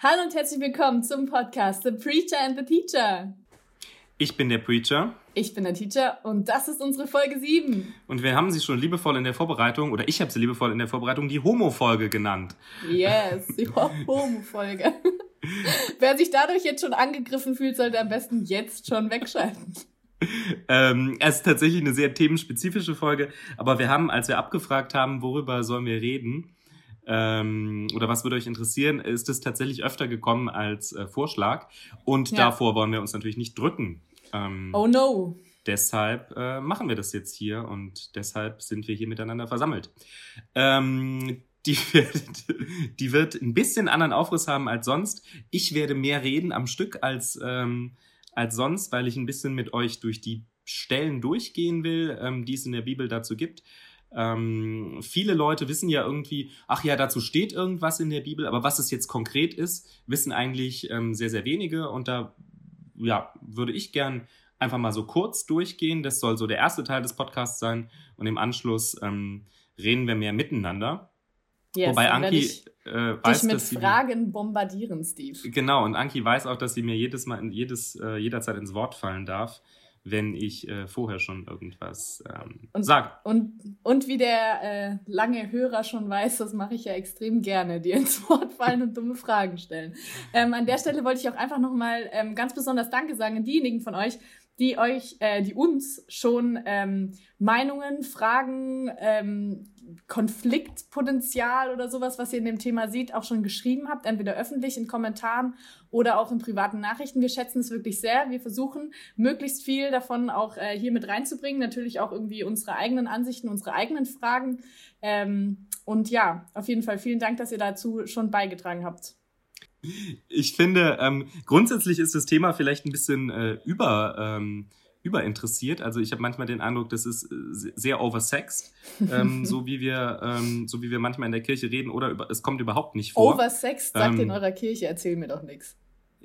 Hallo und herzlich willkommen zum Podcast The Preacher and the Teacher. Ich bin der Preacher. Ich bin der Teacher und das ist unsere Folge 7. Und wir haben sie schon liebevoll in der Vorbereitung, oder ich habe sie liebevoll in der Vorbereitung, die Homo-Folge genannt. Yes, die Homo-Folge. Wer sich dadurch jetzt schon angegriffen fühlt, sollte am besten jetzt schon wegschalten. ähm, es ist tatsächlich eine sehr themenspezifische Folge, aber wir haben, als wir abgefragt haben, worüber sollen wir reden, ähm, oder was würde euch interessieren, ist es tatsächlich öfter gekommen als äh, Vorschlag. Und ja. davor wollen wir uns natürlich nicht drücken. Ähm, oh no. Deshalb äh, machen wir das jetzt hier und deshalb sind wir hier miteinander versammelt. Ähm, die wird, die wird ein bisschen anderen Aufriss haben als sonst. Ich werde mehr reden am Stück als, ähm, als sonst, weil ich ein bisschen mit euch durch die Stellen durchgehen will, ähm, die es in der Bibel dazu gibt. Ähm, viele Leute wissen ja irgendwie, ach ja, dazu steht irgendwas in der Bibel, aber was es jetzt konkret ist, wissen eigentlich ähm, sehr, sehr wenige. Und da ja, würde ich gern einfach mal so kurz durchgehen. Das soll so der erste Teil des Podcasts sein. Und im Anschluss ähm, reden wir mehr miteinander. Yes, Wobei Anki ich, äh, weiß, dich mit dass sie Fragen bombardieren, Steve. Genau, und Anki weiß auch, dass sie mir jedes Mal, jedes, äh, jederzeit ins Wort fallen darf wenn ich äh, vorher schon irgendwas ähm, und, sage. Und, und wie der äh, lange Hörer schon weiß, das mache ich ja extrem gerne, dir ins Wort fallen und dumme Fragen stellen. Ähm, an der Stelle wollte ich auch einfach nochmal ähm, ganz besonders Danke sagen an diejenigen von euch, die euch, äh, die uns schon ähm, Meinungen, Fragen, ähm, Konfliktpotenzial oder sowas, was ihr in dem Thema seht, auch schon geschrieben habt, entweder öffentlich in Kommentaren oder auch in privaten Nachrichten. Wir schätzen es wirklich sehr. Wir versuchen, möglichst viel davon auch äh, hier mit reinzubringen. Natürlich auch irgendwie unsere eigenen Ansichten, unsere eigenen Fragen. Ähm, und ja, auf jeden Fall vielen Dank, dass ihr dazu schon beigetragen habt. Ich finde, ähm, grundsätzlich ist das Thema vielleicht ein bisschen äh, über. Ähm überinteressiert. Also ich habe manchmal den Eindruck, das ist äh, sehr oversexed, ähm, so wie wir, ähm, so wie wir manchmal in der Kirche reden, oder über, es kommt überhaupt nicht vor. Oversexed sagt ähm, in eurer Kirche, erzähl mir doch nichts.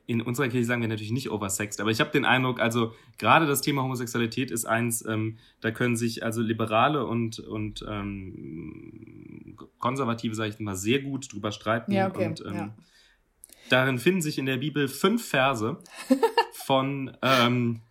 In unserer Kirche sagen wir natürlich nicht oversexed, aber ich habe den Eindruck, also gerade das Thema Homosexualität ist eins, ähm, da können sich also Liberale und, und ähm, Konservative, sage ich mal, sehr gut drüber streiten. Ja, okay. Und, ähm, ja. Darin finden sich in der Bibel fünf Verse von ähm,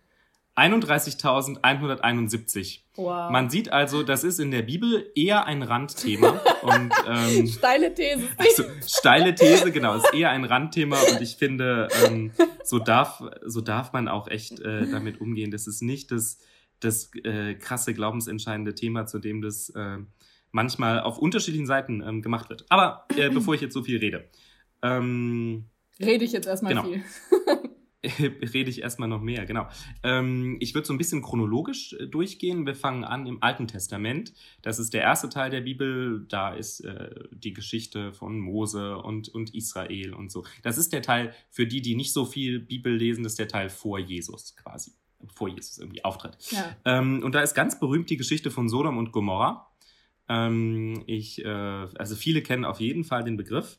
31.171. Wow. Man sieht also, das ist in der Bibel eher ein Randthema. und, ähm, steile These. Also, steile These, genau, ist eher ein Randthema und ich finde, ähm, so, darf, so darf man auch echt äh, damit umgehen. Das ist nicht das, das äh, krasse glaubensentscheidende Thema, zu dem das äh, manchmal auf unterschiedlichen Seiten ähm, gemacht wird. Aber äh, bevor ich jetzt so viel rede. Ähm, Rede ich jetzt erstmal genau. viel. rede ich erstmal noch mehr, genau. Ähm, ich würde so ein bisschen chronologisch äh, durchgehen. Wir fangen an im Alten Testament. Das ist der erste Teil der Bibel. Da ist äh, die Geschichte von Mose und, und Israel und so. Das ist der Teil für die, die nicht so viel Bibel lesen, das ist der Teil vor Jesus quasi. Vor Jesus irgendwie auftritt. Ja. Ähm, und da ist ganz berühmt die Geschichte von Sodom und Gomorra. Ähm, ich, äh, also viele kennen auf jeden Fall den Begriff.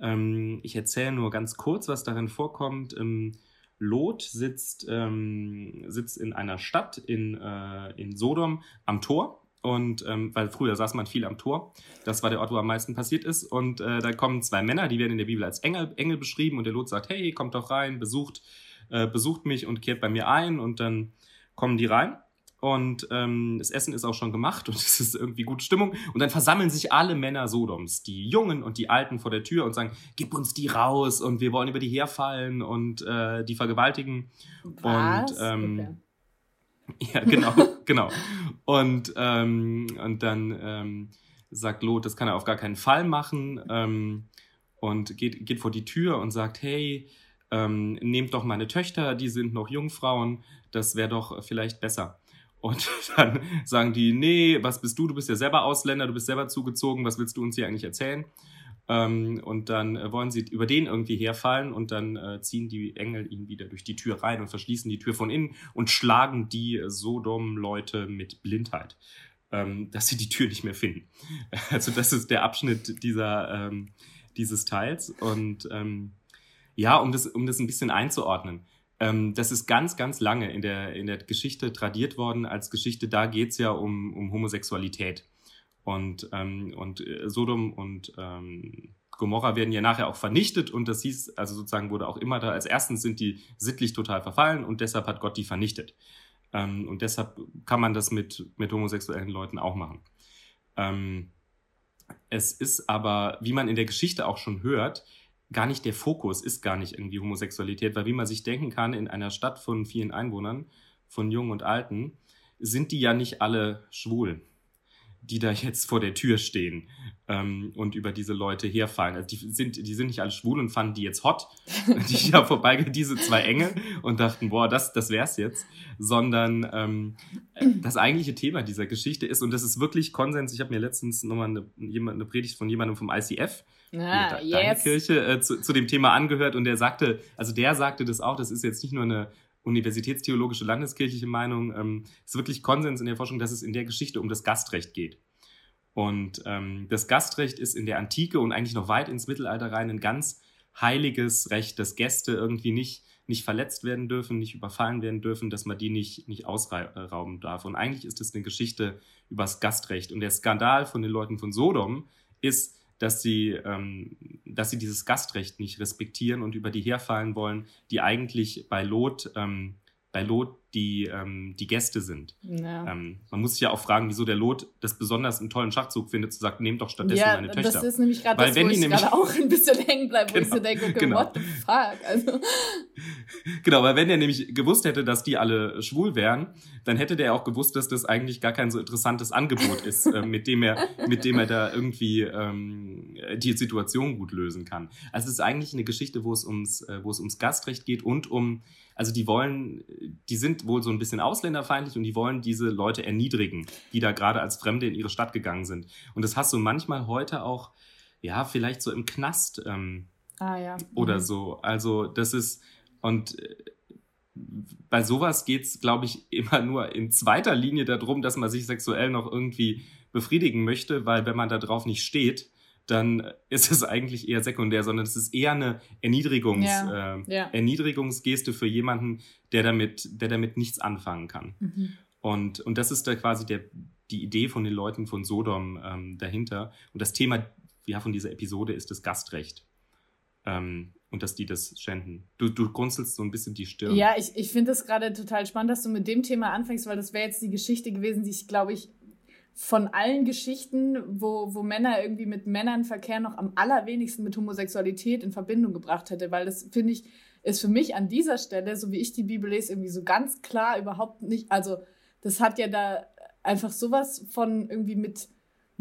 Ähm, ich erzähle nur ganz kurz, was darin vorkommt. Ähm, Lot sitzt, ähm, sitzt in einer Stadt in, äh, in Sodom am Tor. Und ähm, weil früher saß man viel am Tor, das war der Ort, wo am meisten passiert ist. Und äh, da kommen zwei Männer, die werden in der Bibel als Engel, Engel beschrieben. Und der Lot sagt: Hey, kommt doch rein, besucht, äh, besucht mich und kehrt bei mir ein. Und dann kommen die rein und ähm, das Essen ist auch schon gemacht und es ist irgendwie gute Stimmung. Und dann versammeln sich alle Männer Sodoms, die Jungen und die Alten vor der Tür und sagen, gib uns die raus und wir wollen über die herfallen und äh, die vergewaltigen. Was? Und ähm, okay. ja, genau, genau. Und, ähm, und dann ähm, sagt Lot, das kann er auf gar keinen Fall machen ähm, und geht, geht vor die Tür und sagt, hey, ähm, nehmt doch meine Töchter, die sind noch Jungfrauen, das wäre doch vielleicht besser. Und dann sagen die, nee, was bist du? Du bist ja selber Ausländer, du bist selber zugezogen, was willst du uns hier eigentlich erzählen? Ähm, und dann äh, wollen sie über den irgendwie herfallen und dann äh, ziehen die Engel ihn wieder durch die Tür rein und verschließen die Tür von innen und schlagen die Sodom-Leute mit Blindheit, ähm, dass sie die Tür nicht mehr finden. Also das ist der Abschnitt dieser, ähm, dieses Teils. Und ähm, ja, um das, um das ein bisschen einzuordnen. Ähm, das ist ganz, ganz lange in der, in der Geschichte tradiert worden als Geschichte. Da geht's ja um, um Homosexualität. Und, ähm, und äh, Sodom und ähm, Gomorra werden ja nachher auch vernichtet und das hieß, also sozusagen wurde auch immer da, als erstens sind die sittlich total verfallen und deshalb hat Gott die vernichtet. Ähm, und deshalb kann man das mit, mit homosexuellen Leuten auch machen. Ähm, es ist aber, wie man in der Geschichte auch schon hört, gar nicht der Fokus, ist gar nicht irgendwie Homosexualität, weil wie man sich denken kann, in einer Stadt von vielen Einwohnern, von Jungen und Alten, sind die ja nicht alle schwul die da jetzt vor der Tür stehen ähm, und über diese Leute herfallen. Also die sind, die sind nicht alle schwul und fanden die jetzt hot, die da vorbeigehen, diese zwei Engel und dachten, boah, das, das wär's jetzt. Sondern ähm, das eigentliche Thema dieser Geschichte ist, und das ist wirklich Konsens, ich habe mir letztens nochmal eine, eine Predigt von jemandem vom ICF, ah, yes. Kirche, äh, zu, zu dem Thema angehört und der sagte, also der sagte das auch, das ist jetzt nicht nur eine universitätstheologische landeskirchliche Meinung, ähm, ist wirklich Konsens in der Forschung, dass es in der Geschichte um das Gastrecht geht. Und ähm, das Gastrecht ist in der Antike und eigentlich noch weit ins Mittelalter rein ein ganz heiliges Recht, dass Gäste irgendwie nicht, nicht verletzt werden dürfen, nicht überfallen werden dürfen, dass man die nicht, nicht ausrauben darf. Und eigentlich ist es eine Geschichte über das Gastrecht. Und der Skandal von den Leuten von Sodom ist, dass sie, ähm, dass sie dieses Gastrecht nicht respektieren und über die herfallen wollen, die eigentlich bei Lot ähm, bei Lot die, ähm, die Gäste sind. Ja. Ähm, man muss sich ja auch fragen, wieso der Lot das besonders einen tollen Schachzug findet, zu sagen, nehmt doch stattdessen ja, meine Töchter. das ist nämlich gerade das, wo ich gerade auch ein bisschen hängen bleibe, wo genau, ich so genau, denke, okay, genau. what the fuck? Also. Genau, weil wenn er nämlich gewusst hätte, dass die alle schwul wären, dann hätte der auch gewusst, dass das eigentlich gar kein so interessantes Angebot ist, äh, mit, dem er, mit dem er da irgendwie ähm, die Situation gut lösen kann. Also es ist eigentlich eine Geschichte, wo es ums, äh, wo es ums Gastrecht geht und um also die wollen, die sind wohl so ein bisschen ausländerfeindlich und die wollen diese Leute erniedrigen, die da gerade als Fremde in ihre Stadt gegangen sind. Und das hast du manchmal heute auch, ja, vielleicht so im Knast ähm, ah, ja. oder mhm. so. Also das ist, und äh, bei sowas geht es, glaube ich, immer nur in zweiter Linie darum, dass man sich sexuell noch irgendwie befriedigen möchte, weil wenn man da drauf nicht steht, dann ist es eigentlich eher sekundär, sondern es ist eher eine Erniedrigungs, ja. Äh, ja. Erniedrigungsgeste für jemanden, der damit, der damit nichts anfangen kann. Mhm. Und, und das ist da quasi der, die Idee von den Leuten von Sodom ähm, dahinter. Und das Thema ja, von dieser Episode ist das Gastrecht. Ähm, und dass die das schänden. Du, du grunzelst so ein bisschen die Stirn. Ja, ich, ich finde es gerade total spannend, dass du mit dem Thema anfängst, weil das wäre jetzt die Geschichte gewesen, die ich, glaube ich, von allen Geschichten, wo, wo Männer irgendwie mit Männern Verkehr noch am allerwenigsten mit Homosexualität in Verbindung gebracht hätte, weil das finde ich, ist für mich an dieser Stelle, so wie ich die Bibel lese, irgendwie so ganz klar überhaupt nicht, also das hat ja da einfach sowas von irgendwie mit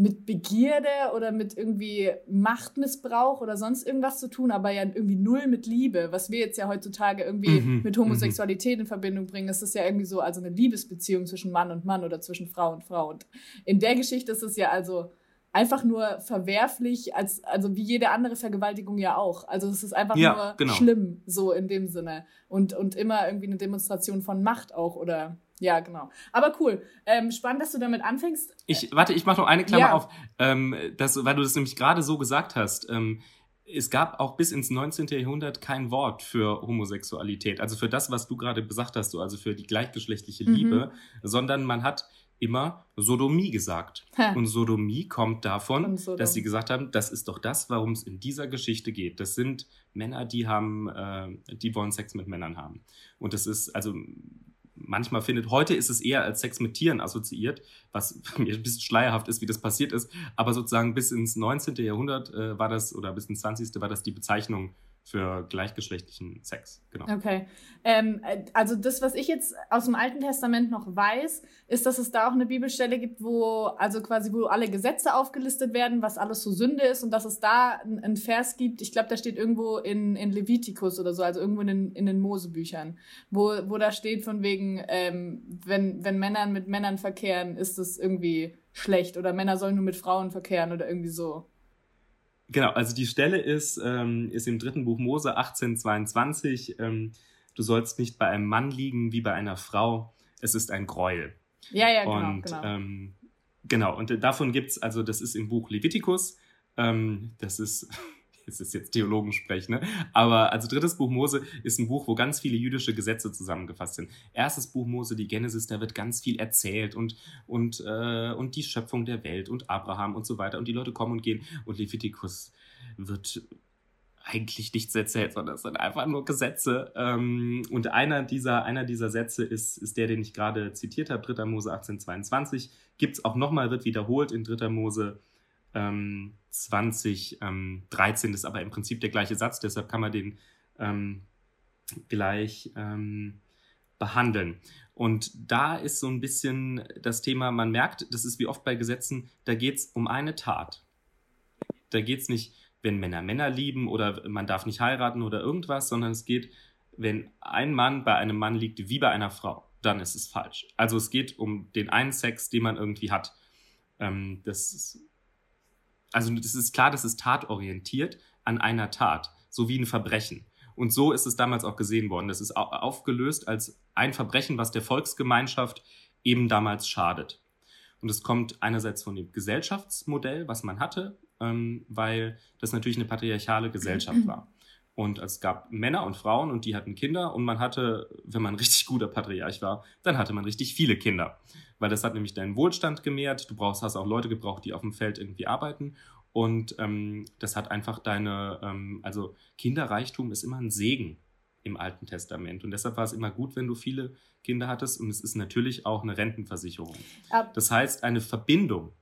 mit Begierde oder mit irgendwie Machtmissbrauch oder sonst irgendwas zu tun, aber ja irgendwie null mit Liebe, was wir jetzt ja heutzutage irgendwie mhm, mit Homosexualität in Verbindung bringen. Das ist ja irgendwie so also eine Liebesbeziehung zwischen Mann und Mann oder zwischen Frau und Frau. Und in der Geschichte ist es ja also einfach nur verwerflich, als, also wie jede andere Vergewaltigung ja auch. Also es ist einfach ja, nur genau. schlimm, so in dem Sinne. Und, und immer irgendwie eine Demonstration von Macht auch oder ja, genau. Aber cool. Ähm, spannend, dass du damit anfängst. Ich, warte, ich mache noch eine Klammer ja. auf, ähm, das, weil du das nämlich gerade so gesagt hast. Ähm, es gab auch bis ins 19. Jahrhundert kein Wort für Homosexualität, also für das, was du gerade gesagt hast, also für die gleichgeschlechtliche mhm. Liebe, sondern man hat immer Sodomie gesagt. Ha. Und Sodomie kommt davon, dass sie gesagt haben, das ist doch das, warum es in dieser Geschichte geht. Das sind Männer, die haben, äh, die wollen Sex mit Männern haben. Und das ist, also manchmal findet. Heute ist es eher als Sex mit Tieren assoziiert, was mir ein bisschen schleierhaft ist, wie das passiert ist. Aber sozusagen bis ins 19. Jahrhundert äh, war das, oder bis ins 20. war das die Bezeichnung für gleichgeschlechtlichen Sex. Genau. Okay. Ähm, also das, was ich jetzt aus dem Alten Testament noch weiß, ist, dass es da auch eine Bibelstelle gibt, wo also quasi wo alle Gesetze aufgelistet werden, was alles so Sünde ist und dass es da einen Vers gibt. Ich glaube, da steht irgendwo in, in Levitikus oder so, also irgendwo in den, in den Mosebüchern, wo, wo da steht von wegen, ähm, wenn wenn Männer mit Männern verkehren, ist das irgendwie schlecht oder Männer sollen nur mit Frauen verkehren oder irgendwie so. Genau, also die Stelle ist, ähm, ist im dritten Buch Mose 1822. Ähm, du sollst nicht bei einem Mann liegen wie bei einer Frau. Es ist ein Gräuel. Ja, ja, genau. Und, genau, ähm, genau. und davon gibt's also das ist im Buch Levitikus. Ähm, das ist es ist jetzt Theologensprech, ne? Aber also drittes Buch Mose ist ein Buch, wo ganz viele jüdische Gesetze zusammengefasst sind. Erstes Buch Mose, die Genesis, da wird ganz viel erzählt und, und, äh, und die Schöpfung der Welt und Abraham und so weiter. Und die Leute kommen und gehen. Und Leviticus, wird eigentlich nichts erzählt, sondern es sind einfach nur Gesetze. Ähm, und einer dieser, einer dieser Sätze ist, ist der, den ich gerade zitiert habe, 3. Mose 1822. Gibt es auch nochmal, wird wiederholt in 3. Mose ähm, 2013. Ähm, ist aber im Prinzip der gleiche Satz, deshalb kann man den ähm, gleich ähm, behandeln. Und da ist so ein bisschen das Thema, man merkt, das ist wie oft bei Gesetzen, da geht es um eine Tat. Da geht es nicht, wenn Männer Männer lieben oder man darf nicht heiraten oder irgendwas, sondern es geht, wenn ein Mann bei einem Mann liegt wie bei einer Frau, dann ist es falsch. Also es geht um den einen Sex, den man irgendwie hat. Ähm, das also das ist klar, das ist tatorientiert an einer Tat, so wie ein Verbrechen. Und so ist es damals auch gesehen worden. Das ist aufgelöst als ein Verbrechen, was der Volksgemeinschaft eben damals schadet. Und es kommt einerseits von dem Gesellschaftsmodell, was man hatte, ähm, weil das natürlich eine patriarchale Gesellschaft war. Und es gab Männer und Frauen und die hatten Kinder und man hatte, wenn man richtig guter Patriarch war, dann hatte man richtig viele Kinder. Weil das hat nämlich deinen Wohlstand gemehrt. Du brauchst, hast auch Leute gebraucht, die auf dem Feld irgendwie arbeiten. Und ähm, das hat einfach deine, ähm, also Kinderreichtum ist immer ein Segen im Alten Testament. Und deshalb war es immer gut, wenn du viele Kinder hattest. Und es ist natürlich auch eine Rentenversicherung. Ab das heißt, eine Verbindung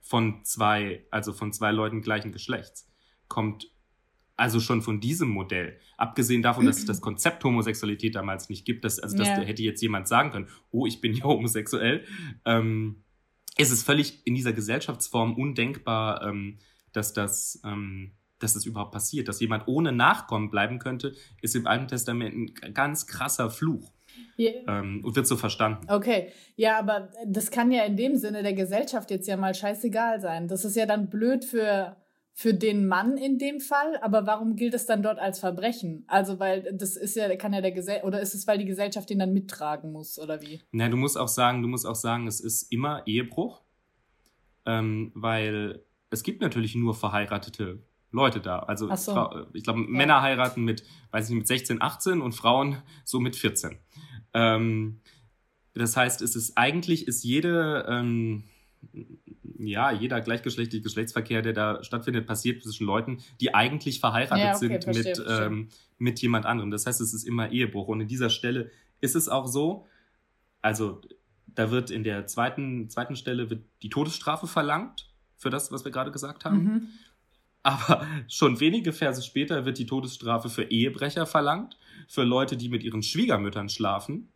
von zwei, also von zwei Leuten gleichen Geschlechts, kommt also schon von diesem Modell, abgesehen davon, dass es das Konzept Homosexualität damals nicht gibt, dass, also das yeah. hätte jetzt jemand sagen können, oh, ich bin ja homosexuell, ähm, ist es völlig in dieser Gesellschaftsform undenkbar, ähm, dass das, ähm, dass das überhaupt passiert. Dass jemand ohne Nachkommen bleiben könnte, ist im Alten Testament ein ganz krasser Fluch. Ja. Ähm, und wird so verstanden. Okay, ja, aber das kann ja in dem Sinne der Gesellschaft jetzt ja mal scheißegal sein. Das ist ja dann blöd für für den Mann in dem Fall, aber warum gilt es dann dort als Verbrechen? Also, weil das ist ja, kann ja der Gesell oder ist es, weil die Gesellschaft den dann mittragen muss, oder wie? Na, du musst auch sagen, du musst auch sagen, es ist immer Ehebruch, ähm, weil es gibt natürlich nur verheiratete Leute da. Also so. ich glaube, ja. Männer heiraten mit, weiß ich nicht, mit 16, 18 und Frauen so mit 14. Ähm, das heißt, es ist eigentlich ist jede ähm, ja, jeder gleichgeschlechtliche Geschlechtsverkehr, der da stattfindet, passiert zwischen Leuten, die eigentlich verheiratet ja, okay, sind verstehe, mit, verstehe. Ähm, mit jemand anderem. Das heißt, es ist immer Ehebruch. Und in dieser Stelle ist es auch so, also da wird in der zweiten, zweiten Stelle wird die Todesstrafe verlangt für das, was wir gerade gesagt haben. Mhm. Aber schon wenige Verse später wird die Todesstrafe für Ehebrecher verlangt, für Leute, die mit ihren Schwiegermüttern schlafen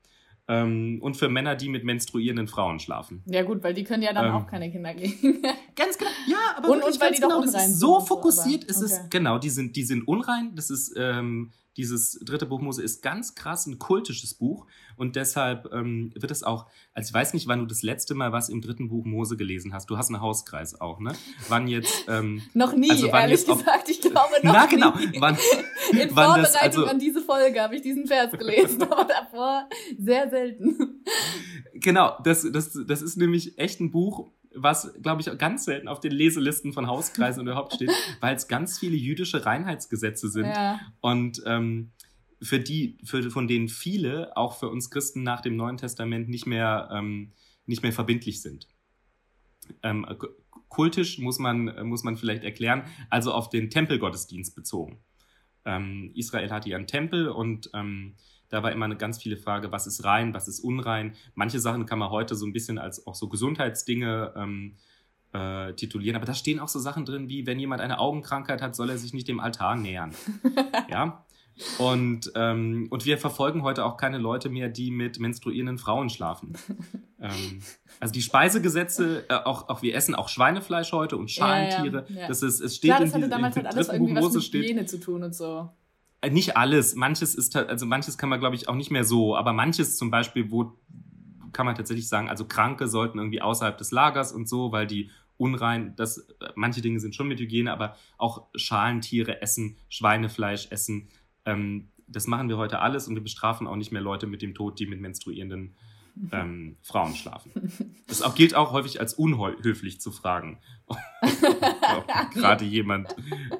ähm, und für Männer, die mit menstruierenden Frauen schlafen. Ja, gut, weil die können ja dann ähm, auch keine Kinder kriegen. ganz genau. Ja, aber und, und weil die genau, doch unrein sind. So fokussiert so, ist okay. es. Genau, die sind, die sind unrein. Das ist ähm, dieses dritte Buch Mose ist ganz krass ein kultisches Buch und deshalb ähm, wird es auch, also ich weiß nicht, wann du das letzte Mal was im dritten Buch Mose gelesen hast. Du hast einen Hauskreis auch, ne? Wann jetzt? Ähm, noch nie, also ehrlich gesagt. Ich glaube noch Na, genau. nie. Wann, In wann Vorbereitung das, also, an diese Folge habe ich diesen Vers gelesen, aber davor sehr selten. Genau, das, das, das ist nämlich echt ein Buch, was, glaube ich, ganz selten auf den Leselisten von Hauskreisen überhaupt steht, weil es ganz viele jüdische Reinheitsgesetze sind. Ja. Und ähm, für die, für, von denen viele, auch für uns Christen nach dem Neuen Testament, nicht mehr, ähm, nicht mehr verbindlich sind. Ähm, kultisch muss man, muss man vielleicht erklären, also auf den Tempelgottesdienst bezogen. Ähm, Israel hatte ja einen Tempel und ähm, da war immer eine ganz viele Frage, was ist rein, was ist unrein. Manche Sachen kann man heute so ein bisschen als auch so Gesundheitsdinge ähm, äh, titulieren, aber da stehen auch so Sachen drin, wie wenn jemand eine Augenkrankheit hat, soll er sich nicht dem Altar nähern. ja. Und, ähm, und wir verfolgen heute auch keine Leute mehr, die mit menstruierenden Frauen schlafen. ähm, also die Speisegesetze, äh, auch, auch wir essen auch Schweinefleisch heute und Schalentiere. Ja, ja, ja. Das ist, es steht Klar, das in hatte damals halt alles irgendwie was mit Hygiene zu tun und so. Äh, nicht alles. Manches ist, also manches kann man, glaube ich, auch nicht mehr so. Aber manches zum Beispiel, wo kann man tatsächlich sagen, also Kranke sollten irgendwie außerhalb des Lagers und so, weil die unrein, das, äh, manche Dinge sind schon mit Hygiene, aber auch Schalentiere essen, Schweinefleisch essen. Ähm, das machen wir heute alles und wir bestrafen auch nicht mehr Leute mit dem Tod, die mit menstruierenden ähm, Frauen schlafen. Das auch, gilt auch häufig als unhöflich zu fragen, ob gerade jemand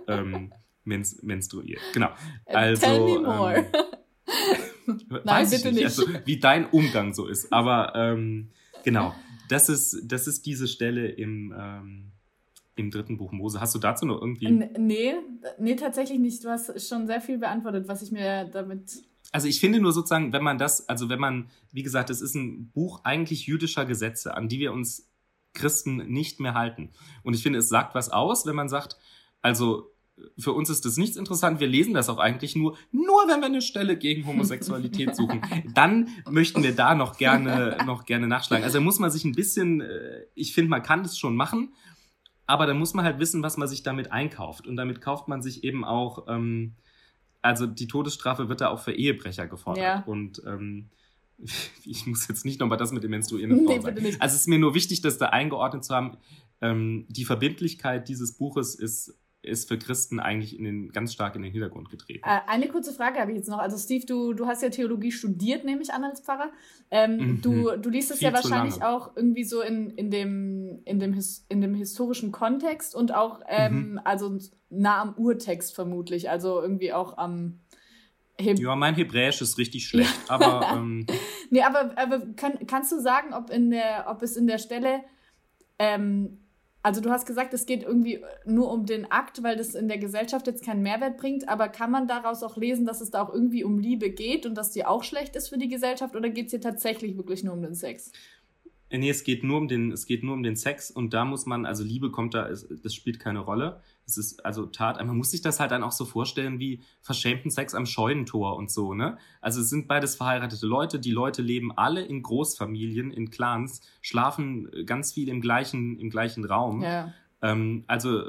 ähm, menstruiert. Genau. Äh, also, Tell me more. Ähm, Nein, bitte nicht. nicht. Also, wie dein Umgang so ist. Aber ähm, genau, das ist, das ist diese Stelle im, ähm, im dritten Buch Mose. Hast du dazu noch irgendwie. N nee, nee, tatsächlich nicht. Du hast schon sehr viel beantwortet, was ich mir damit. Also ich finde nur sozusagen, wenn man das, also wenn man, wie gesagt, es ist ein Buch eigentlich jüdischer Gesetze, an die wir uns Christen nicht mehr halten. Und ich finde, es sagt was aus, wenn man sagt, also für uns ist das nichts interessant. Wir lesen das auch eigentlich nur, nur wenn wir eine Stelle gegen Homosexualität suchen. Dann möchten wir da noch gerne, noch gerne nachschlagen. Also da muss man sich ein bisschen, äh, ich finde, man kann das schon machen, aber dann muss man halt wissen, was man sich damit einkauft. Und damit kauft man sich eben auch, ähm, also die Todesstrafe wird da auch für Ehebrecher gefordert. Ja. Und ähm, ich muss jetzt nicht nochmal das mit dem menstruierenden Frau nee, sagen. Also es ist mir nur wichtig, das da eingeordnet zu haben. Ähm, die Verbindlichkeit dieses Buches ist ist für Christen eigentlich in den, ganz stark in den Hintergrund getreten. Äh, eine kurze Frage habe ich jetzt noch. Also Steve, du, du hast ja Theologie studiert, nehme ich an als Pfarrer. Ähm, mhm. du, du liest es Viel ja wahrscheinlich auch irgendwie so in, in, dem, in, dem, His, in dem historischen Kontext und auch ähm, mhm. also nah am Urtext vermutlich. Also irgendwie auch am Heb ja, mein Hebräisch ist richtig schlecht, aber. Ähm, nee, aber, aber kann, kannst du sagen, ob, in der, ob es in der Stelle ähm, also du hast gesagt, es geht irgendwie nur um den Akt, weil das in der Gesellschaft jetzt keinen Mehrwert bringt, aber kann man daraus auch lesen, dass es da auch irgendwie um Liebe geht und dass die auch schlecht ist für die Gesellschaft oder geht es hier tatsächlich wirklich nur um den Sex? Nee, es geht nur um den, es geht nur um den Sex und da muss man, also Liebe kommt da, das spielt keine Rolle. Es ist also Tat, man muss sich das halt dann auch so vorstellen wie verschämten Sex am Scheunentor und so, ne? Also es sind beides verheiratete Leute, die Leute leben alle in Großfamilien, in Clans, schlafen ganz viel im gleichen, im gleichen Raum. Ja. Ähm, also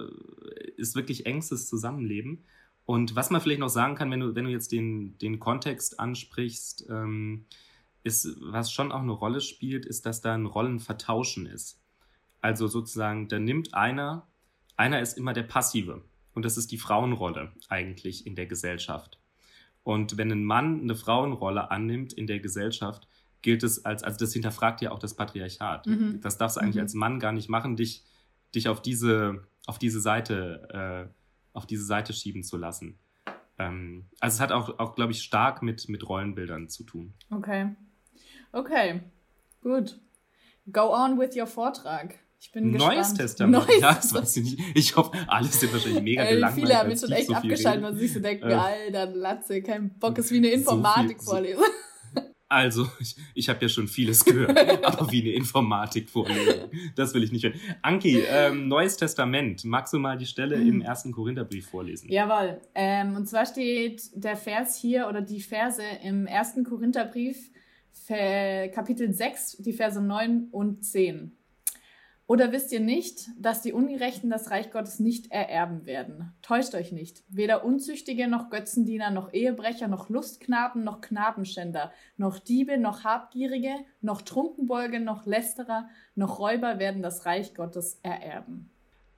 ist wirklich engstes Zusammenleben. Und was man vielleicht noch sagen kann, wenn du, wenn du jetzt den, den Kontext ansprichst, ähm, ist, was schon auch eine Rolle spielt, ist, dass da ein Rollenvertauschen ist. Also sozusagen, da nimmt einer, einer ist immer der Passive. Und das ist die Frauenrolle eigentlich in der Gesellschaft. Und wenn ein Mann eine Frauenrolle annimmt in der Gesellschaft, gilt es als, also das hinterfragt ja auch das Patriarchat. Mhm. Das darfst du eigentlich mhm. als Mann gar nicht machen, dich, dich auf diese, auf diese Seite, äh, auf diese Seite schieben zu lassen. Ähm, also es hat auch, auch glaube ich, stark mit, mit Rollenbildern zu tun. Okay. Okay, gut. Go on with your Vortrag. Ich bin Neues gespannt. Testament. Neues ja, das weiß ich nicht. Ich hoffe, alles sind wahrscheinlich mega äh, gelangweilt. Viele haben jetzt schon echt so abgeschaltet, weil sie sich so denken, äh, Alter, Latze, kein Bock, ist wie eine Informatik-Vorlesung. So also, ich, ich habe ja schon vieles gehört, aber wie eine Informatik-Vorlesung. Das will ich nicht hören. Anki, ähm, Neues Testament. Magst du mal die Stelle mhm. im ersten Korintherbrief vorlesen? Jawohl. Ähm, und zwar steht der Vers hier oder die Verse im ersten Korintherbrief Kapitel 6, die Verse 9 und 10. Oder wisst ihr nicht, dass die Ungerechten das Reich Gottes nicht ererben werden? Täuscht euch nicht. Weder Unzüchtige noch Götzendiener noch Ehebrecher noch Lustknaben noch Knabenschänder noch Diebe noch Habgierige noch Trunkenbolge noch Lästerer noch Räuber werden das Reich Gottes ererben.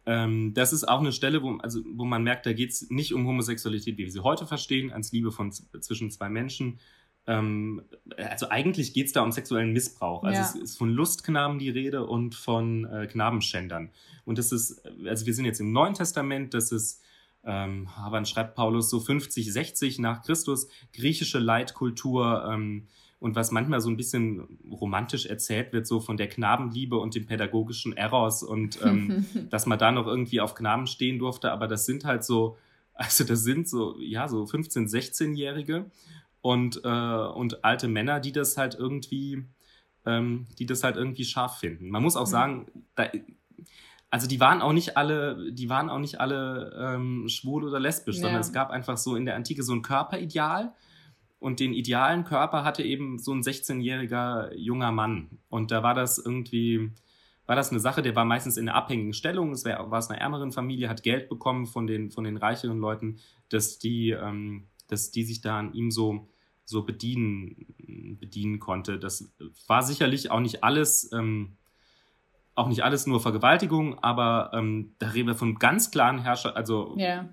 Ähm, das ist auch eine Stelle, wo, also, wo man merkt, da geht es nicht um Homosexualität, wie wir sie heute verstehen, als Liebe von, zwischen zwei Menschen, ähm, also eigentlich geht es da um sexuellen Missbrauch. Also ja. es ist von Lustknaben die Rede und von äh, Knabenschändern. Und das ist, also wir sind jetzt im Neuen Testament, das ist, ähm, aber schreibt Paulus so 50, 60 nach Christus, griechische Leitkultur, ähm, und was manchmal so ein bisschen romantisch erzählt wird, so von der Knabenliebe und dem pädagogischen Eros und ähm, dass man da noch irgendwie auf Knaben stehen durfte, aber das sind halt so, also das sind so, ja, so 15-, 16-Jährige und, äh, und alte Männer, die das halt irgendwie, ähm, die das halt irgendwie scharf finden. Man muss auch mhm. sagen, da, also die waren auch nicht alle, die waren auch nicht alle ähm, schwul oder lesbisch, ja. sondern es gab einfach so in der Antike so ein Körperideal und den idealen Körper hatte eben so ein 16-jähriger junger Mann. Und da war das irgendwie, war das eine Sache, der war meistens in einer abhängigen Stellung, es war, war es einer ärmeren Familie, hat Geld bekommen von den, von den reicheren Leuten, dass die, ähm, dass die sich da an ihm so so bedienen, bedienen konnte. Das war sicherlich auch nicht alles, ähm, auch nicht alles nur Vergewaltigung, aber ähm, da reden wir von ganz klaren Herrscher, also yeah.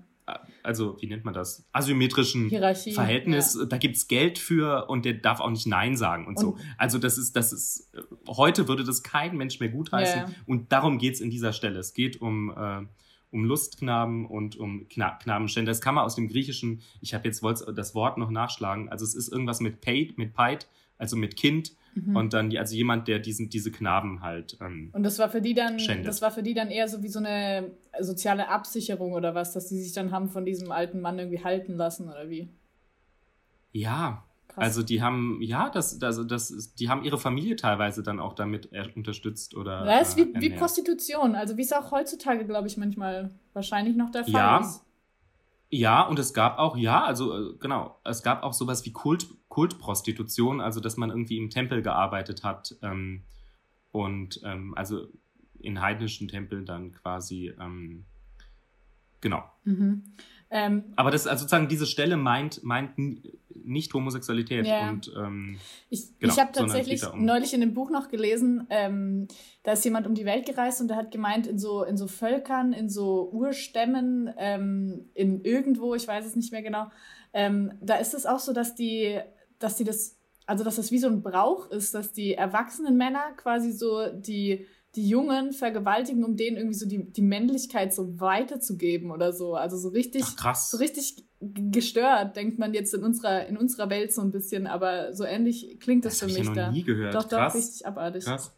also wie nennt man das? Asymmetrischen Hierarchie, Verhältnis. Ja. Da gibt's Geld für und der darf auch nicht Nein sagen und, und, so. Also das ist, das ist, heute würde das kein Mensch mehr gutheißen. Yeah. Und darum geht's in dieser Stelle. Es geht um äh, um Lustknaben und um Kna Knabenstände. Das kann man aus dem Griechischen, ich habe jetzt wollte das Wort noch nachschlagen, also es ist irgendwas mit Peit, mit Peit, also mit Kind Mhm. Und dann, also jemand, der diesen, diese Knaben halt. Ähm, und das war für die dann, schändet. das war für die dann eher so wie so eine soziale Absicherung oder was, dass die sich dann haben von diesem alten Mann irgendwie halten lassen oder wie? Ja. Krass. Also die haben, ja, das, also das, die haben ihre Familie teilweise dann auch damit unterstützt oder. Ja, ist wie, äh, wie Prostitution, also wie es auch heutzutage, glaube ich, manchmal wahrscheinlich noch der Fall ja. ist. Ja, und es gab auch, ja, also äh, genau, es gab auch sowas wie Kult, Kultprostitution, also dass man irgendwie im Tempel gearbeitet hat ähm, und ähm, also in heidnischen Tempeln dann quasi, ähm, genau. Mhm. Ähm, Aber das, also sozusagen diese Stelle meint, meint nicht Homosexualität. Yeah. Und, ähm, ich genau, ich habe tatsächlich um neulich in dem Buch noch gelesen, ähm, da ist jemand um die Welt gereist und der hat gemeint, in so, in so Völkern, in so Urstämmen, ähm, in irgendwo, ich weiß es nicht mehr genau, ähm, da ist es auch so, dass die, dass die das, also dass das wie so ein Brauch ist, dass die erwachsenen Männer quasi so die die Jungen vergewaltigen, um denen irgendwie so die, die Männlichkeit so weiterzugeben oder so. Also so richtig, Ach, krass. so richtig gestört, denkt man jetzt in unserer, in unserer Welt so ein bisschen, aber so ähnlich klingt das, das für mich ich ja noch Nie gehört. Doch, krass. doch, richtig abartig. Krass.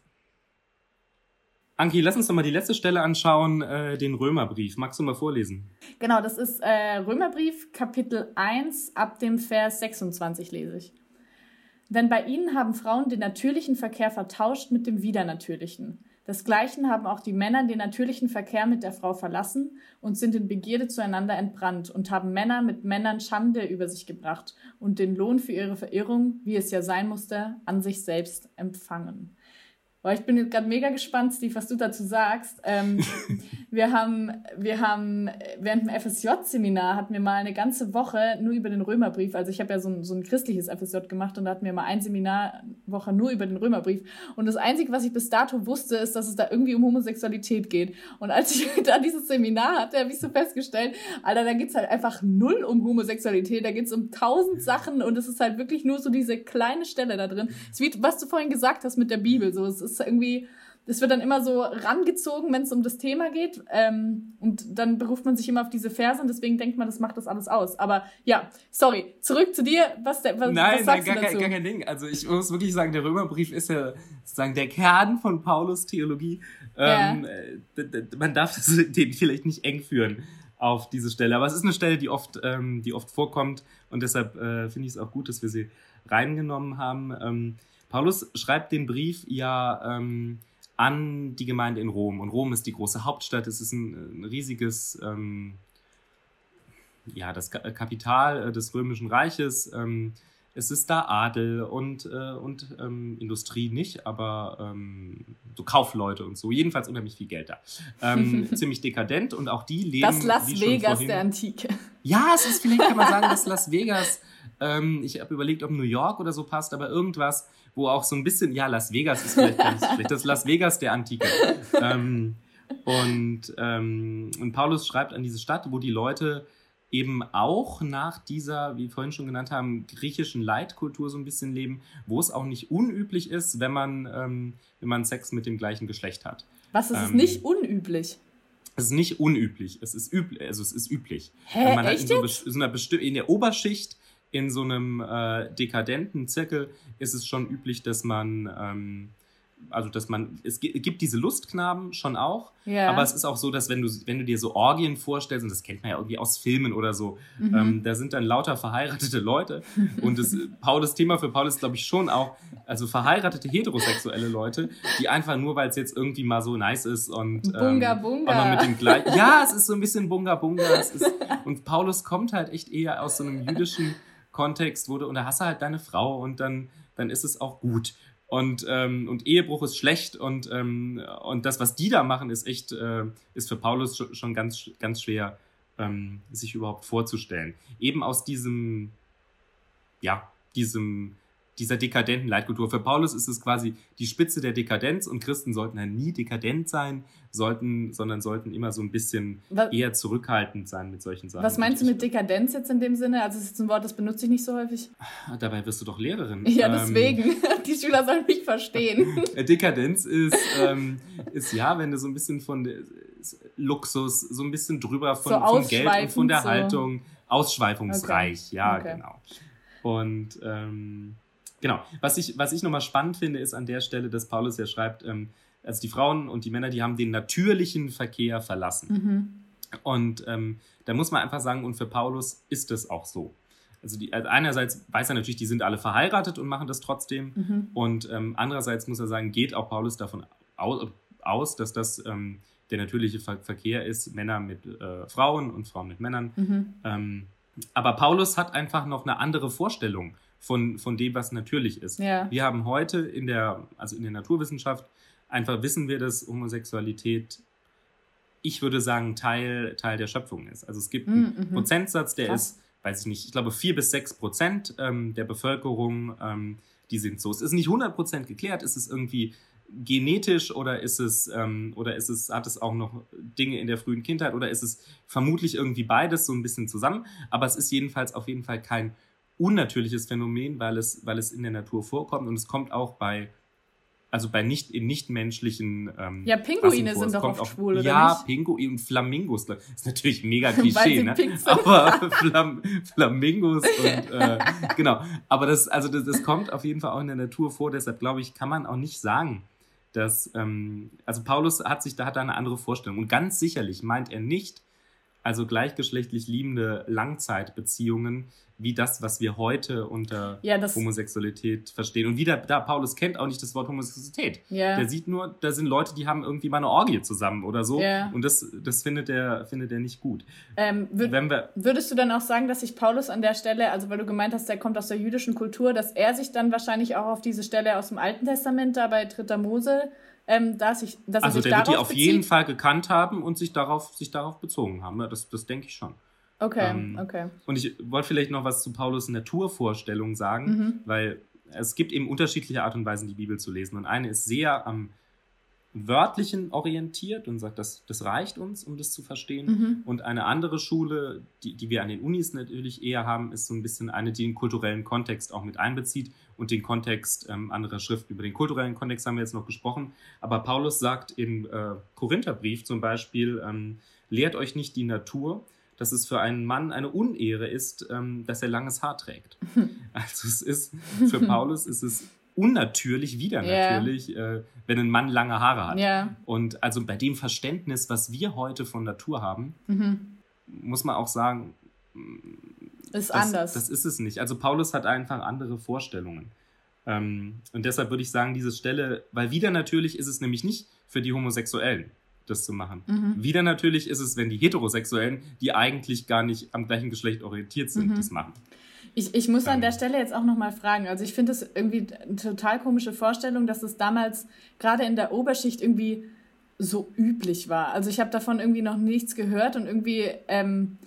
Anki, lass uns doch mal die letzte Stelle anschauen, äh, den Römerbrief. Magst du mal vorlesen? Genau, das ist äh, Römerbrief, Kapitel 1, ab dem Vers 26 lese ich. Denn bei ihnen haben Frauen den natürlichen Verkehr vertauscht mit dem widernatürlichen Desgleichen haben auch die Männer den natürlichen Verkehr mit der Frau verlassen und sind in Begierde zueinander entbrannt und haben Männer mit Männern Schande über sich gebracht und den Lohn für ihre Verirrung, wie es ja sein musste, an sich selbst empfangen. Boah, ich bin jetzt gerade mega gespannt, Steve, was du dazu sagst. Ähm, wir, haben, wir haben während dem FSJ-Seminar hatten wir mal eine ganze Woche nur über den Römerbrief. Also ich habe ja so ein, so ein christliches FSJ gemacht und da hatten wir mal eine Seminarwoche nur über den Römerbrief. Und das Einzige, was ich bis dato wusste, ist, dass es da irgendwie um Homosexualität geht. Und als ich da dieses Seminar hatte, habe ich so festgestellt, Alter, da geht's halt einfach null um Homosexualität, da geht's um tausend Sachen und es ist halt wirklich nur so diese kleine Stelle da drin. Es wie, was du vorhin gesagt hast mit der Bibel, so es ist ist irgendwie, es wird dann immer so rangezogen, wenn es um das Thema geht. Ähm, und dann beruft man sich immer auf diese Verse und deswegen denkt man, das macht das alles aus. Aber ja, sorry, zurück zu dir. Was, was, nein, was sagst nein, gar, du dazu? gar kein Ding. Also ich muss wirklich sagen, der Römerbrief ist ja sozusagen der Kern von Paulus Theologie. Ähm, ja. Man darf das, den vielleicht nicht eng führen auf diese Stelle. Aber es ist eine Stelle, die oft, ähm, die oft vorkommt und deshalb äh, finde ich es auch gut, dass wir sie reingenommen haben. Ähm, Paulus schreibt den Brief ja ähm, an die Gemeinde in Rom. Und Rom ist die große Hauptstadt. Es ist ein, ein riesiges, ähm, ja, das Kapital äh, des Römischen Reiches. Ähm, es ist da Adel und, äh, und ähm, Industrie nicht, aber ähm, so Kaufleute und so. Jedenfalls unheimlich viel Geld da. Ähm, ziemlich dekadent und auch die leben. Das Las Vegas der Antike. Ja, es ist vielleicht, kann man sagen, das Las Vegas. Ähm, ich habe überlegt, ob New York oder so passt, aber irgendwas, wo auch so ein bisschen, ja, Las Vegas ist vielleicht ganz schlecht. Das Las Vegas der Antike. ähm, und, ähm, und Paulus schreibt an diese Stadt, wo die Leute eben auch nach dieser, wie wir vorhin schon genannt haben, griechischen Leitkultur so ein bisschen leben, wo es auch nicht unüblich ist, wenn man, ähm, wenn man Sex mit dem gleichen Geschlecht hat. Was ist ähm, nicht unüblich? Es ist nicht unüblich, es ist üblich, also es ist üblich. Hä, man echt halt in, so, so einer in der Oberschicht in so einem äh, dekadenten Zirkel ist es schon üblich, dass man ähm, also dass man, es gibt diese Lustknaben schon auch, yeah. aber es ist auch so, dass wenn du, wenn du dir so Orgien vorstellst, und das kennt man ja irgendwie aus Filmen oder so, mhm. ähm, da sind dann lauter verheiratete Leute und das, Paulus Thema für Paulus glaube ich schon auch, also verheiratete heterosexuelle Leute, die einfach nur, weil es jetzt irgendwie mal so nice ist und ähm, Bunga Bunga. auch noch mit dem gleichen, ja, es ist so ein bisschen Bunga Bunga, ist, und Paulus kommt halt echt eher aus so einem jüdischen Kontext, du, und da hast du halt deine Frau und dann, dann ist es auch gut und, ähm, und Ehebruch ist schlecht und, ähm, und das, was die da machen, ist echt, äh, ist für Paulus schon ganz, ganz schwer, ähm, sich überhaupt vorzustellen. Eben aus diesem, ja, diesem dieser dekadenten Leitkultur. Für Paulus ist es quasi die Spitze der Dekadenz und Christen sollten halt nie dekadent sein, sollten, sondern sollten immer so ein bisschen was, eher zurückhaltend sein mit solchen Sachen. Was meinst du mit Dekadenz jetzt in dem Sinne? Also es ist ein Wort, das benutze ich nicht so häufig. Ah, dabei wirst du doch Lehrerin. Ja, ähm, deswegen. Ähm, die Schüler sollen mich verstehen. Dekadenz ist, ähm, ist ja, wenn du so ein bisschen von der, Luxus, so ein bisschen drüber von, so vom Geld und von der so. Haltung, ausschweifungsreich, okay. ja, okay. genau. Und ähm, Genau. Was ich, was ich nochmal spannend finde, ist an der Stelle, dass Paulus ja schreibt, ähm, also die Frauen und die Männer, die haben den natürlichen Verkehr verlassen. Mhm. Und ähm, da muss man einfach sagen, und für Paulus ist es auch so. Also, die, also einerseits weiß er natürlich, die sind alle verheiratet und machen das trotzdem. Mhm. Und ähm, andererseits muss er sagen, geht auch Paulus davon aus, aus dass das ähm, der natürliche Ver Verkehr ist, Männer mit äh, Frauen und Frauen mit Männern. Mhm. Ähm, aber Paulus hat einfach noch eine andere Vorstellung von, von dem, was natürlich ist. Ja. Wir haben heute in der, also in der Naturwissenschaft, einfach wissen wir, dass Homosexualität, ich würde sagen, Teil, Teil der Schöpfung ist. Also es gibt einen mhm. Prozentsatz, der Krass. ist, weiß ich nicht, ich glaube vier bis sechs Prozent ähm, der Bevölkerung, ähm, die sind so. Es ist nicht 100 Prozent geklärt, es ist irgendwie genetisch oder ist es ähm, oder ist es hat es auch noch Dinge in der frühen Kindheit oder ist es vermutlich irgendwie beides so ein bisschen zusammen aber es ist jedenfalls auf jeden Fall kein unnatürliches Phänomen, weil es, weil es in der Natur vorkommt und es kommt auch bei, also bei nicht, in nichtmenschlichen. Ähm, ja, Pinguine sind doch oft auch, schwul, oder ja, nicht? Pinguine und Flamingos. Das ist natürlich mega Klischee, ne? Aber Flam Flamingos und, äh, genau. Aber das, also das, das kommt auf jeden Fall auch in der Natur vor, deshalb glaube ich, kann man auch nicht sagen, dass, ähm, also Paulus hat sich, da hat er eine andere Vorstellung. Und ganz sicherlich meint er nicht, also gleichgeschlechtlich liebende Langzeitbeziehungen wie das, was wir heute unter ja, Homosexualität verstehen. Und wieder, da Paulus kennt auch nicht das Wort Homosexualität. Ja. Der sieht nur, da sind Leute, die haben irgendwie mal eine Orgie zusammen oder so. Ja. Und das, das findet er findet er nicht gut. Ähm, würd, wir, würdest du dann auch sagen, dass sich Paulus an der Stelle, also weil du gemeint hast, der kommt aus der jüdischen Kultur, dass er sich dann wahrscheinlich auch auf diese Stelle aus dem Alten Testament da bei 3. Mose ähm, dass ich, dass also der wird die auf bezieht? jeden Fall gekannt haben und sich darauf, sich darauf bezogen haben. Das, das denke ich schon. Okay, ähm, okay. Und ich wollte vielleicht noch was zu Paulus Naturvorstellung sagen, mhm. weil es gibt eben unterschiedliche Art und Weisen, die Bibel zu lesen. Und eine ist sehr am Wörtlichen orientiert und sagt, das, das reicht uns, um das zu verstehen. Mhm. Und eine andere Schule, die, die wir an den Unis natürlich eher haben, ist so ein bisschen eine, die den kulturellen Kontext auch mit einbezieht und den Kontext ähm, anderer Schriften. Über den kulturellen Kontext haben wir jetzt noch gesprochen. Aber Paulus sagt im äh, Korintherbrief zum Beispiel, ähm, lehrt euch nicht die Natur, dass es für einen Mann eine Unehre ist, ähm, dass er langes Haar trägt. Also es ist, für Paulus ist es unnatürlich, wieder natürlich, yeah. äh, wenn ein Mann lange Haare hat. Yeah. Und also bei dem Verständnis, was wir heute von Natur haben, mhm. muss man auch sagen, ist das, anders. Das ist es nicht. Also Paulus hat einfach andere Vorstellungen. Ähm, und deshalb würde ich sagen, diese Stelle, weil wieder natürlich ist es nämlich nicht für die Homosexuellen das zu machen. Mhm. Wieder natürlich ist es, wenn die Heterosexuellen, die eigentlich gar nicht am gleichen Geschlecht orientiert sind, mhm. das machen. Ich, ich muss an der Stelle jetzt auch nochmal fragen. Also ich finde das irgendwie eine total komische Vorstellung, dass es damals gerade in der Oberschicht irgendwie so üblich war. Also ich habe davon irgendwie noch nichts gehört und irgendwie, ähm,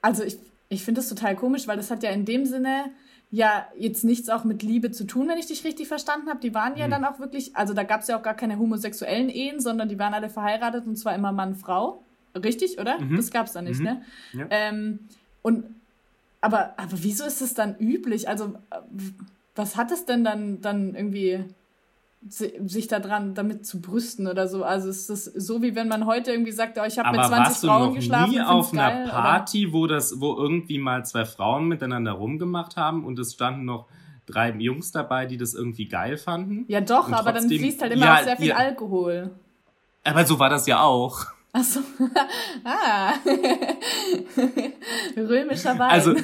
also ich, ich finde das total komisch, weil das hat ja in dem Sinne ja jetzt nichts auch mit Liebe zu tun, wenn ich dich richtig verstanden habe. Die waren ja mhm. dann auch wirklich, also da gab es ja auch gar keine homosexuellen Ehen, sondern die waren alle verheiratet und zwar immer Mann, Frau. Richtig, oder? Mhm. Das gab es da nicht, mhm. ne? Ja. Ähm, und aber, aber wieso ist es dann üblich? Also, was hat es denn dann, dann irgendwie sich daran damit zu brüsten oder so. Also ist das so wie wenn man heute irgendwie sagt, oh, ich habe mit 20 warst Frauen du noch geschlafen. Nie auf einer geil, Party, oder? wo das, wo irgendwie mal zwei Frauen miteinander rumgemacht haben und es standen noch drei Jungs dabei, die das irgendwie geil fanden. Ja doch, aber trotzdem, dann fließt halt immer ja, auch sehr viel ja, Alkohol. Aber so war das ja auch. Achso. ah. Römischer Wein. Also,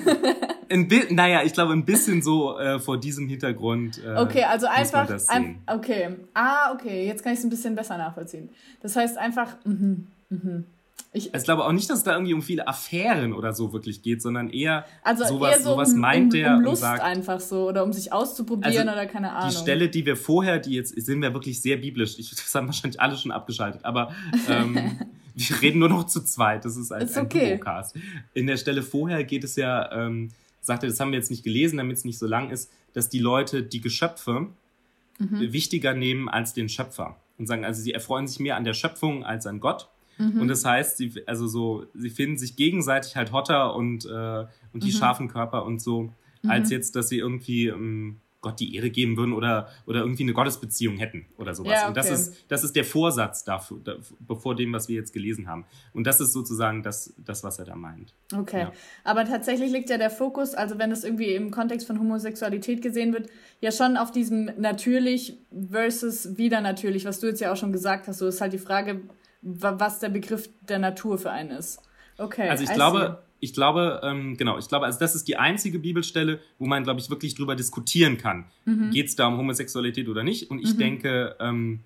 ein naja, ich glaube, ein bisschen so äh, vor diesem Hintergrund. Äh, okay, also einfach. Ein, okay. Ah, okay. Jetzt kann ich es ein bisschen besser nachvollziehen. Das heißt einfach. Mh, mh. Ich, ich glaube auch nicht, dass es da irgendwie um viele Affären oder so wirklich geht, sondern eher also sowas, eher so sowas um, meint um, der um Lust sagt, einfach so oder um sich auszuprobieren also oder keine Ahnung. Die Stelle, die wir vorher, die jetzt sind wir wirklich sehr biblisch. Ich, das haben wahrscheinlich alle schon abgeschaltet, aber ähm, wir reden nur noch zu zweit. Das ist ein, ist okay. ein Duocast. In der Stelle vorher geht es ja, ähm, sagte, das haben wir jetzt nicht gelesen, damit es nicht so lang ist, dass die Leute die Geschöpfe mhm. wichtiger nehmen als den Schöpfer und sagen, also sie erfreuen sich mehr an der Schöpfung als an Gott. Mhm. Und das heißt, sie, also so, sie finden sich gegenseitig halt hotter und, äh, und die mhm. scharfen Körper und so, mhm. als jetzt, dass sie irgendwie ähm, Gott die Ehre geben würden oder, oder irgendwie eine Gottesbeziehung hätten oder sowas. Ja, okay. Und das ist, das ist der Vorsatz dafür, da, bevor dem, was wir jetzt gelesen haben. Und das ist sozusagen das, das was er da meint. Okay. Ja. Aber tatsächlich liegt ja der Fokus, also wenn es irgendwie im Kontext von Homosexualität gesehen wird, ja schon auf diesem natürlich versus wieder natürlich, was du jetzt ja auch schon gesagt hast. So ist halt die Frage, was der Begriff der Natur für einen ist. Okay. Also ich glaube, ich glaube, ähm, genau, ich glaube, also das ist die einzige Bibelstelle, wo man, glaube ich, wirklich drüber diskutieren kann. Mhm. Geht es da um Homosexualität oder nicht? Und ich mhm. denke, ähm,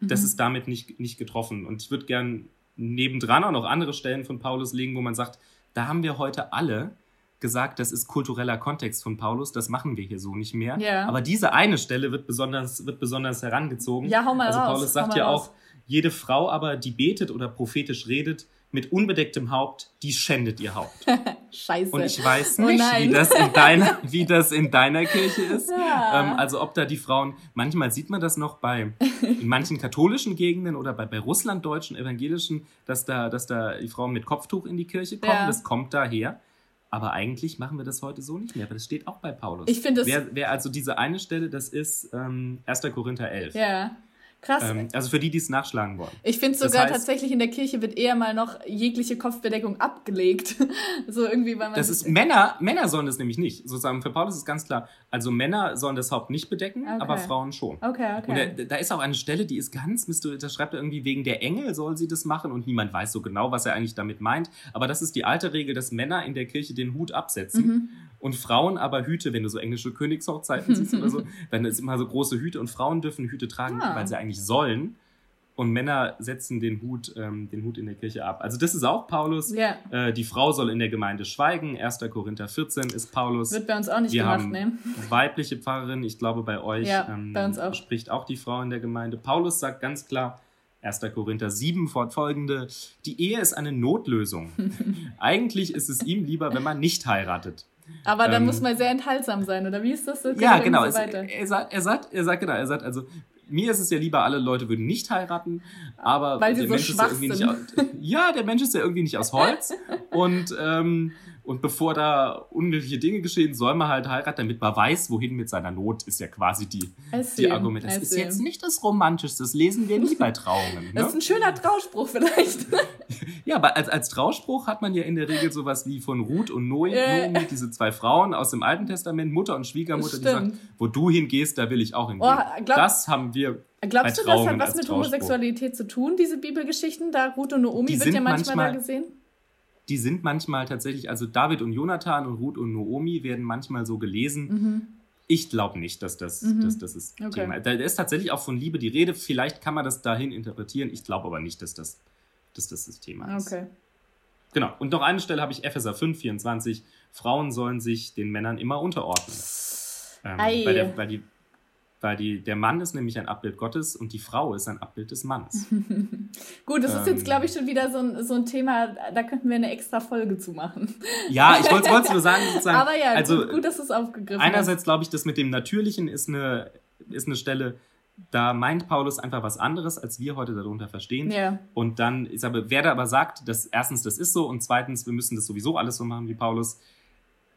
mhm. das ist damit nicht, nicht getroffen. Und ich würde gern nebendran auch noch andere Stellen von Paulus legen, wo man sagt, da haben wir heute alle gesagt, das ist kultureller Kontext von Paulus, das machen wir hier so nicht mehr. Yeah. Aber diese eine Stelle wird besonders, wird besonders herangezogen. Ja, hau mal also raus. Paulus sagt ja raus. auch, jede Frau aber, die betet oder prophetisch redet, mit unbedecktem Haupt, die schändet ihr Haupt. Scheiße. Und ich weiß oh nicht, oh wie, das in deiner, wie das in deiner Kirche ist. Ja. Ähm, also ob da die Frauen, manchmal sieht man das noch bei, in manchen katholischen Gegenden oder bei, bei russlanddeutschen evangelischen, dass da, dass da die Frauen mit Kopftuch in die Kirche kommen. Ja. Das kommt daher. Aber eigentlich machen wir das heute so nicht mehr, aber das steht auch bei Paulus. Ich finde wer, wer also diese eine Stelle, das ist ähm, 1. Korinther 11. Ja. Krass. Ähm, also für die, die es nachschlagen wollen. Ich finde sogar heißt, tatsächlich in der Kirche wird eher mal noch jegliche Kopfbedeckung abgelegt. so irgendwie, weil man. Das ist Männer, Männer sollen das nämlich nicht. Sozusagen für Paulus ist ganz klar. Also Männer sollen das Haupt nicht bedecken, okay. aber Frauen schon. Okay, okay. Und da, da, ist auch eine Stelle, die ist ganz, da schreibt er irgendwie wegen der Engel soll sie das machen und niemand weiß so genau, was er eigentlich damit meint. Aber das ist die alte Regel, dass Männer in der Kirche den Hut absetzen. Mhm und Frauen aber Hüte, wenn du so englische Königshochzeiten siehst oder so, dann ist immer so große Hüte und Frauen dürfen Hüte tragen, ah. weil sie eigentlich sollen. Und Männer setzen den Hut, ähm, den Hut in der Kirche ab. Also das ist auch Paulus. Ja. Äh, die Frau soll in der Gemeinde schweigen. 1. Korinther 14 ist Paulus. Wird bei uns auch nicht Wir gemacht, ne? Weibliche Pfarrerin, ich glaube bei euch ja, ähm, bei auch. spricht auch die Frau in der Gemeinde. Paulus sagt ganz klar, 1. Korinther 7 fortfolgende, die Ehe ist eine Notlösung. Eigentlich ist es ihm lieber, wenn man nicht heiratet. Aber dann ähm, muss man sehr enthaltsam sein, oder wie ist das? so? ja, genau. So es, er, sagt, er, sagt, er sagt, genau, er sagt, also mir ist es ja lieber, alle Leute würden nicht heiraten, aber Weil sie der so Mensch ist ja irgendwie sind. nicht. Ja, der Mensch ist ja irgendwie nicht aus Holz und ähm, und bevor da unmögliche Dinge geschehen, soll man halt heiraten, damit man weiß, wohin mit seiner Not, ist ja quasi die, die Argument. Das ist jetzt nicht das Romantischste, das lesen wir nie bei Trauungen. Ne? Das ist ein schöner Trauspruch vielleicht. ja, aber als, als Trauspruch hat man ja in der Regel sowas wie von Ruth und Noemi, äh. diese zwei Frauen aus dem Alten Testament, Mutter und Schwiegermutter, die sagen, wo du hingehst, da will ich auch hingehen. Oh, glaub, das haben wir Glaubst du, das hat was mit Homosexualität zu tun, diese Bibelgeschichten? Da Ruth und Naomi wird ja manchmal, manchmal da gesehen die sind manchmal tatsächlich, also David und Jonathan und Ruth und Noomi werden manchmal so gelesen. Mhm. Ich glaube nicht, dass das, mhm. dass das ist okay. Thema. Da ist tatsächlich auch von Liebe die Rede. Vielleicht kann man das dahin interpretieren. Ich glaube aber nicht, dass das, dass das das Thema ist. Okay. Genau. Und noch eine Stelle habe ich Epheser 5, 24. Frauen sollen sich den Männern immer unterordnen. Ähm, weil, der, weil die weil die, der Mann ist nämlich ein Abbild Gottes und die Frau ist ein Abbild des Mannes. Gut, das ähm, ist jetzt, glaube ich, schon wieder so ein, so ein Thema, da könnten wir eine extra Folge zu machen. Ja, ich wollte es nur sagen, sozusagen. Aber ja, also, gut, gut dass es aufgegriffen. Einerseits glaube ich, das mit dem Natürlichen ist eine, ist eine Stelle, da meint Paulus einfach was anderes, als wir heute darunter verstehen. Ja. Und dann ist aber, wer da aber sagt, dass erstens das ist so und zweitens, wir müssen das sowieso alles so machen wie Paulus,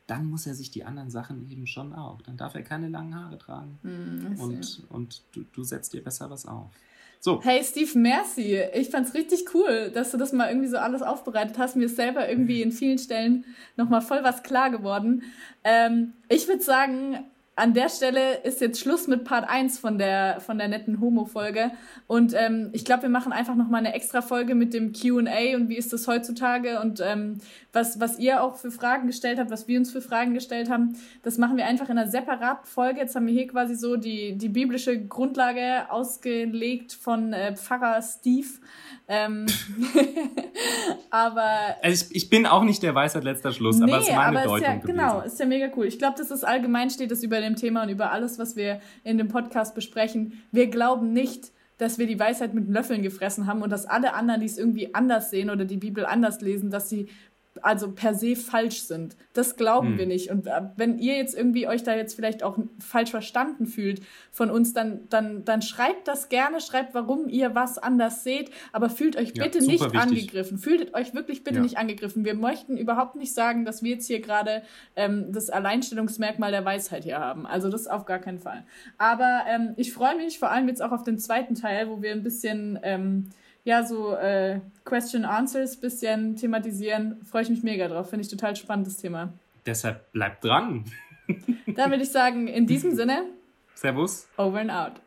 dann muss er sich die anderen Sachen eben schon auch. Dann darf er keine langen Haare tragen. Mm, und und du, du setzt dir besser was auf. So. Hey Steve, merci. Ich fand's richtig cool, dass du das mal irgendwie so alles aufbereitet hast. Mir ist selber irgendwie in vielen Stellen nochmal voll was klar geworden. Ähm, ich würde sagen, an der Stelle ist jetzt Schluss mit Part 1 von der, von der netten Homo-Folge. Und ähm, ich glaube, wir machen einfach nochmal eine extra Folge mit dem QA und wie ist das heutzutage und ähm, was, was ihr auch für Fragen gestellt habt, was wir uns für Fragen gestellt haben. Das machen wir einfach in einer separaten Folge. Jetzt haben wir hier quasi so die, die biblische Grundlage ausgelegt von äh, Pfarrer Steve. Ähm, aber. Also ich, ich, bin auch nicht der Weisheit letzter Schluss, nee, aber es ist meine Deutung. Ist ja, genau, ist ja mega cool. Ich glaube, das ist allgemein steht es über dem Thema und über alles, was wir in dem Podcast besprechen. Wir glauben nicht, dass wir die Weisheit mit Löffeln gefressen haben und dass alle anderen, die es irgendwie anders sehen oder die Bibel anders lesen, dass sie also per se falsch sind. Das glauben hm. wir nicht. Und äh, wenn ihr jetzt irgendwie euch da jetzt vielleicht auch falsch verstanden fühlt von uns, dann, dann, dann schreibt das gerne, schreibt, warum ihr was anders seht, aber fühlt euch bitte ja, nicht wichtig. angegriffen. Fühlt euch wirklich bitte ja. nicht angegriffen. Wir möchten überhaupt nicht sagen, dass wir jetzt hier gerade ähm, das Alleinstellungsmerkmal der Weisheit hier haben. Also das auf gar keinen Fall. Aber ähm, ich freue mich vor allem jetzt auch auf den zweiten Teil, wo wir ein bisschen ähm, ja, so äh, Question Answers bisschen thematisieren. Freue ich mich mega drauf. Finde ich total spannendes Thema. Deshalb bleibt dran. Dann würde ich sagen, in diesem Sinne. Servus. Over and out.